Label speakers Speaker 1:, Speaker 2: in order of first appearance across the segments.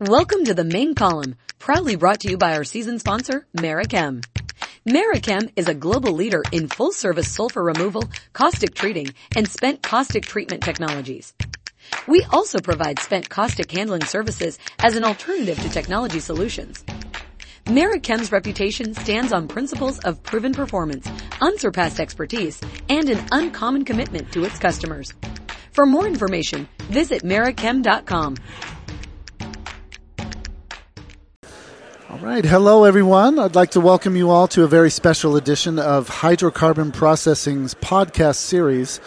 Speaker 1: Welcome to the main column, proudly brought to you by our season sponsor, Merichem. Merichem is a global leader in full service sulfur removal, caustic treating, and spent caustic treatment technologies. We also provide spent caustic handling services as an alternative to technology solutions. Merichem's reputation stands on principles of proven performance, unsurpassed expertise, and an uncommon commitment to its customers. For more information, visit merichem.com.
Speaker 2: All right. Hello, everyone. I'd like to welcome you all to a very special edition of Hydrocarbon Processing's podcast series,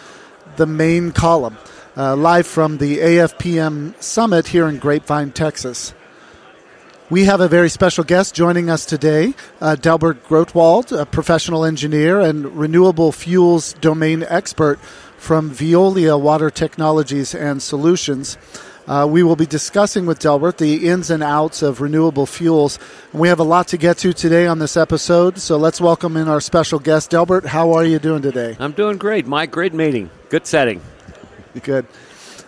Speaker 2: The Main Column, uh, live from the AFPM Summit here in Grapevine, Texas. We have a very special guest joining us today, uh, Delbert Grotewold, a professional engineer and renewable fuels domain expert from Veolia Water Technologies and Solutions. Uh, we will be discussing with Delbert the ins and outs of renewable fuels. And we have a lot to get to today on this episode, so let's welcome in our special guest. Delbert, how are you doing today?
Speaker 3: I'm doing great, My Great meeting. Good setting.
Speaker 2: Good.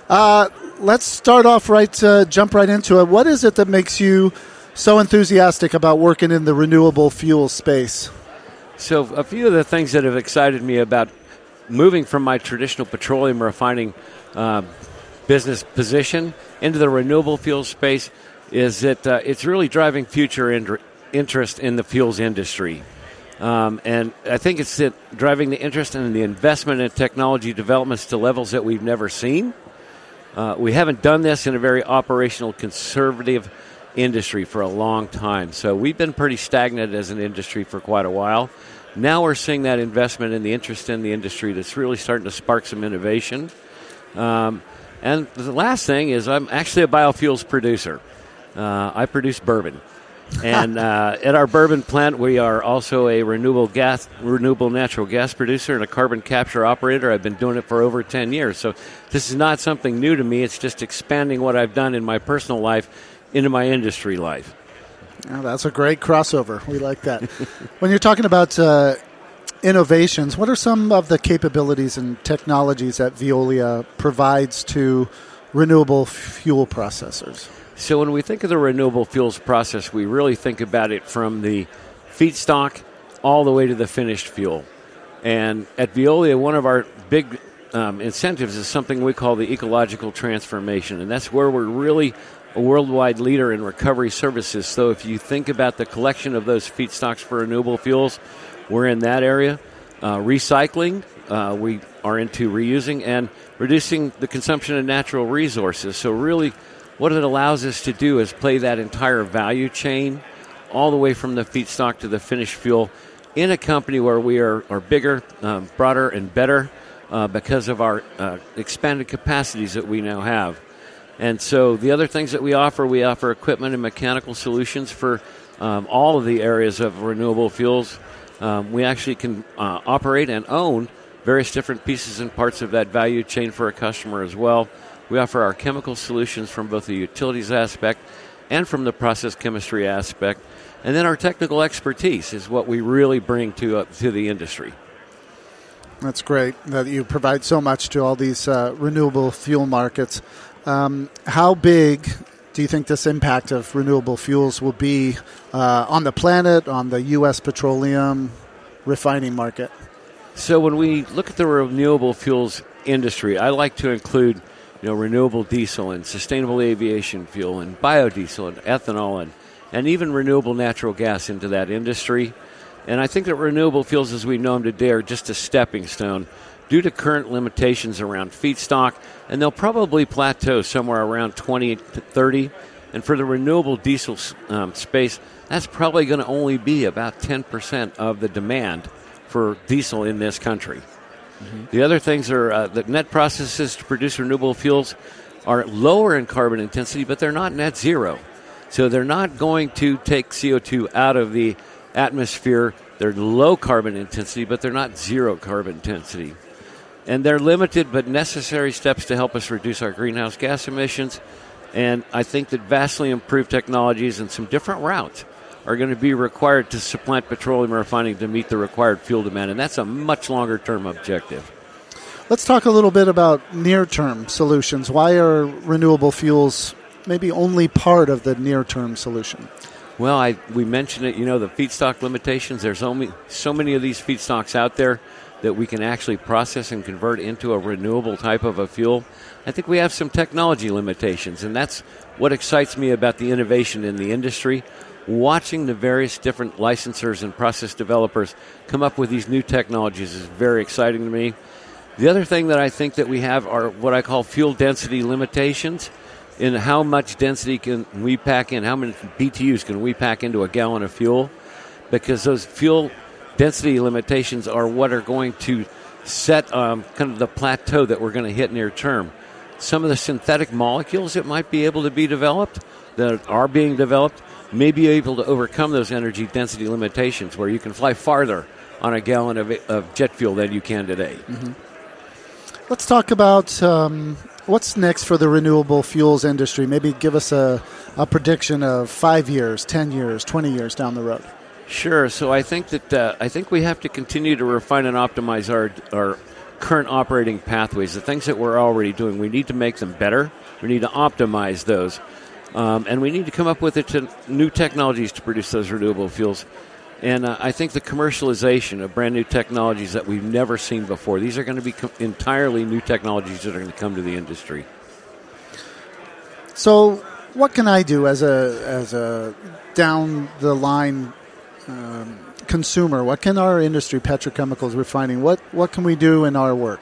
Speaker 2: Uh, let's start off right, uh, jump right into it. What is it that makes you so enthusiastic about working in the renewable fuel space?
Speaker 3: So, a few of the things that have excited me about moving from my traditional petroleum refining uh, business position into the renewable fuel space is that uh, it's really driving future in- interest in the fuels industry. Um, and I think it's that driving the interest and the investment in technology developments to levels that we've never seen. Uh, we haven't done this in a very operational, conservative industry for a long time. So we've been pretty stagnant as an industry for quite a while. Now we're seeing that investment and the interest in the industry that's really starting to spark some innovation. Um, and the last thing is, I'm actually a biofuels producer. Uh, I produce bourbon. and uh, at our bourbon plant, we are also a renewable gas, renewable natural gas producer and a carbon capture operator. I've been doing it for over 10 years. So this is not something new to me. It's just expanding what I've done in my personal life into my industry life.
Speaker 2: Oh, that's a great crossover. We like that. when you're talking about uh, innovations, what are some of the capabilities and technologies that Veolia provides to renewable fuel processors?
Speaker 3: So, when we think of the renewable fuels process, we really think about it from the feedstock all the way to the finished fuel. And at Veolia, one of our big um, incentives is something we call the ecological transformation. And that's where we're really a worldwide leader in recovery services. So, if you think about the collection of those feedstocks for renewable fuels, we're in that area. Uh, recycling, uh, we are into reusing and reducing the consumption of natural resources. So, really, what it allows us to do is play that entire value chain all the way from the feedstock to the finished fuel in a company where we are, are bigger, um, broader, and better uh, because of our uh, expanded capacities that we now have. And so, the other things that we offer, we offer equipment and mechanical solutions for um, all of the areas of renewable fuels um, we actually can uh, operate and own various different pieces and parts of that value chain for a customer as well. We offer our chemical solutions from both the utilities aspect and from the process chemistry aspect. And then our technical expertise is what we really bring to, uh, to the industry.
Speaker 2: That's great that you provide so much to all these uh, renewable fuel markets. Um, how big do you think this impact of renewable fuels will be uh, on the planet, on the U.S. petroleum refining market?
Speaker 3: So, when we look at the renewable fuels industry, I like to include you know, renewable diesel and sustainable aviation fuel and biodiesel and ethanol and, and even renewable natural gas into that industry. And I think that renewable fuels as we know them today are just a stepping stone due to current limitations around feedstock, and they'll probably plateau somewhere around 20 to 30. And for the renewable diesel um, space, that's probably going to only be about 10% of the demand for diesel in this country. Mm-hmm. The other things are uh, the net processes to produce renewable fuels are lower in carbon intensity, but they're not net zero. So they're not going to take CO2 out of the atmosphere. They're low carbon intensity, but they're not zero carbon intensity. And they're limited but necessary steps to help us reduce our greenhouse gas emissions. And I think that vastly improved technologies and some different routes are going to be required to supplant petroleum refining to meet the required fuel demand. And that's a much longer term objective.
Speaker 2: Let's talk a little bit about near term solutions. Why are renewable fuels maybe only part of the near term solution?
Speaker 3: Well, I, we mentioned it, you know, the feedstock limitations. There's only so many of these feedstocks out there that we can actually process and convert into a renewable type of a fuel. I think we have some technology limitations, and that's what excites me about the innovation in the industry. Watching the various different licensors and process developers come up with these new technologies is very exciting to me. The other thing that I think that we have are what I call fuel density limitations in how much density can we pack in, how many BTUs can we pack into a gallon of fuel, because those fuel density limitations are what are going to set um, kind of the plateau that we're going to hit near term. Some of the synthetic molecules that might be able to be developed, that are being developed, may be able to overcome those energy density limitations where you can fly farther on a gallon of, of jet fuel than you can today.
Speaker 2: Mm-hmm. Let's talk about um, what's next for the renewable fuels industry. Maybe give us a, a prediction of five years, 10 years, 20 years down the road.
Speaker 3: Sure. So I think that uh, I think we have to continue to refine and optimize our our current operating pathways. The things that we're already doing, we need to make them better. We need to optimize those, um, and we need to come up with it to new technologies to produce those renewable fuels. And uh, I think the commercialization of brand new technologies that we've never seen before. These are going to be com- entirely new technologies that are going to come to the industry.
Speaker 2: So, what can I do as a as a down the line um, consumer? What can our industry, petrochemicals, refining, what what can we do in our work?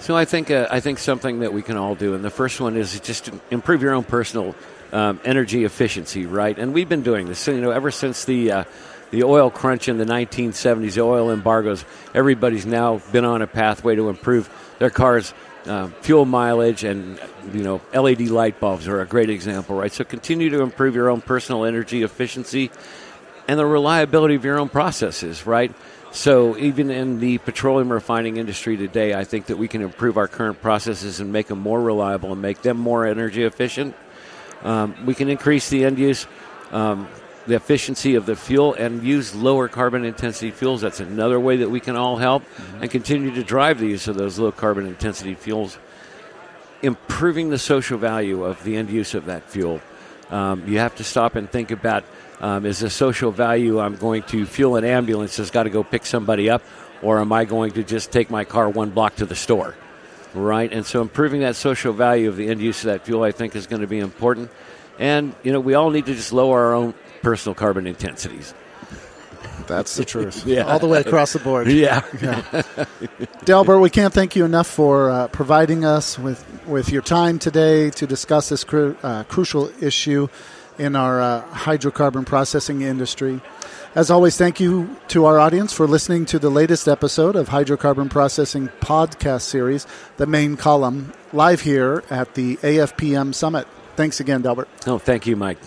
Speaker 3: So I think uh, I think something that we can all do, and the first one is just to improve your own personal um, energy efficiency, right? And we've been doing this, you know, ever since the uh, the oil crunch in the 1970s, the oil embargoes, everybody's now been on a pathway to improve their cars' uh, fuel mileage, and you know, LED light bulbs are a great example, right? So continue to improve your own personal energy efficiency and the reliability of your own processes, right? So even in the petroleum refining industry today, I think that we can improve our current processes and make them more reliable and make them more energy efficient. Um, we can increase the end use um, the efficiency of the fuel and use lower carbon intensity fuels. That's another way that we can all help mm-hmm. and continue to drive the use of those low carbon intensity fuels. Improving the social value of the end use of that fuel. Um, you have to stop and think about um, is the social value I'm going to fuel an ambulance that's got to go pick somebody up, or am I going to just take my car one block to the store? Right? And so improving that social value of the end use of that fuel, I think, is going to be important. And, you know, we all need to just lower our own personal carbon intensities.
Speaker 2: That's the truth.
Speaker 3: yeah.
Speaker 2: All the way across the board.
Speaker 3: Yeah.
Speaker 2: yeah. Delbert, we can't thank you enough for uh, providing us with, with your time today to discuss this cru- uh, crucial issue in our uh, hydrocarbon processing industry. As always, thank you to our audience for listening to the latest episode of Hydrocarbon Processing podcast series, The Main Column, live here at the AFPM Summit. Thanks again, Delbert.
Speaker 3: Oh, thank you, Mike.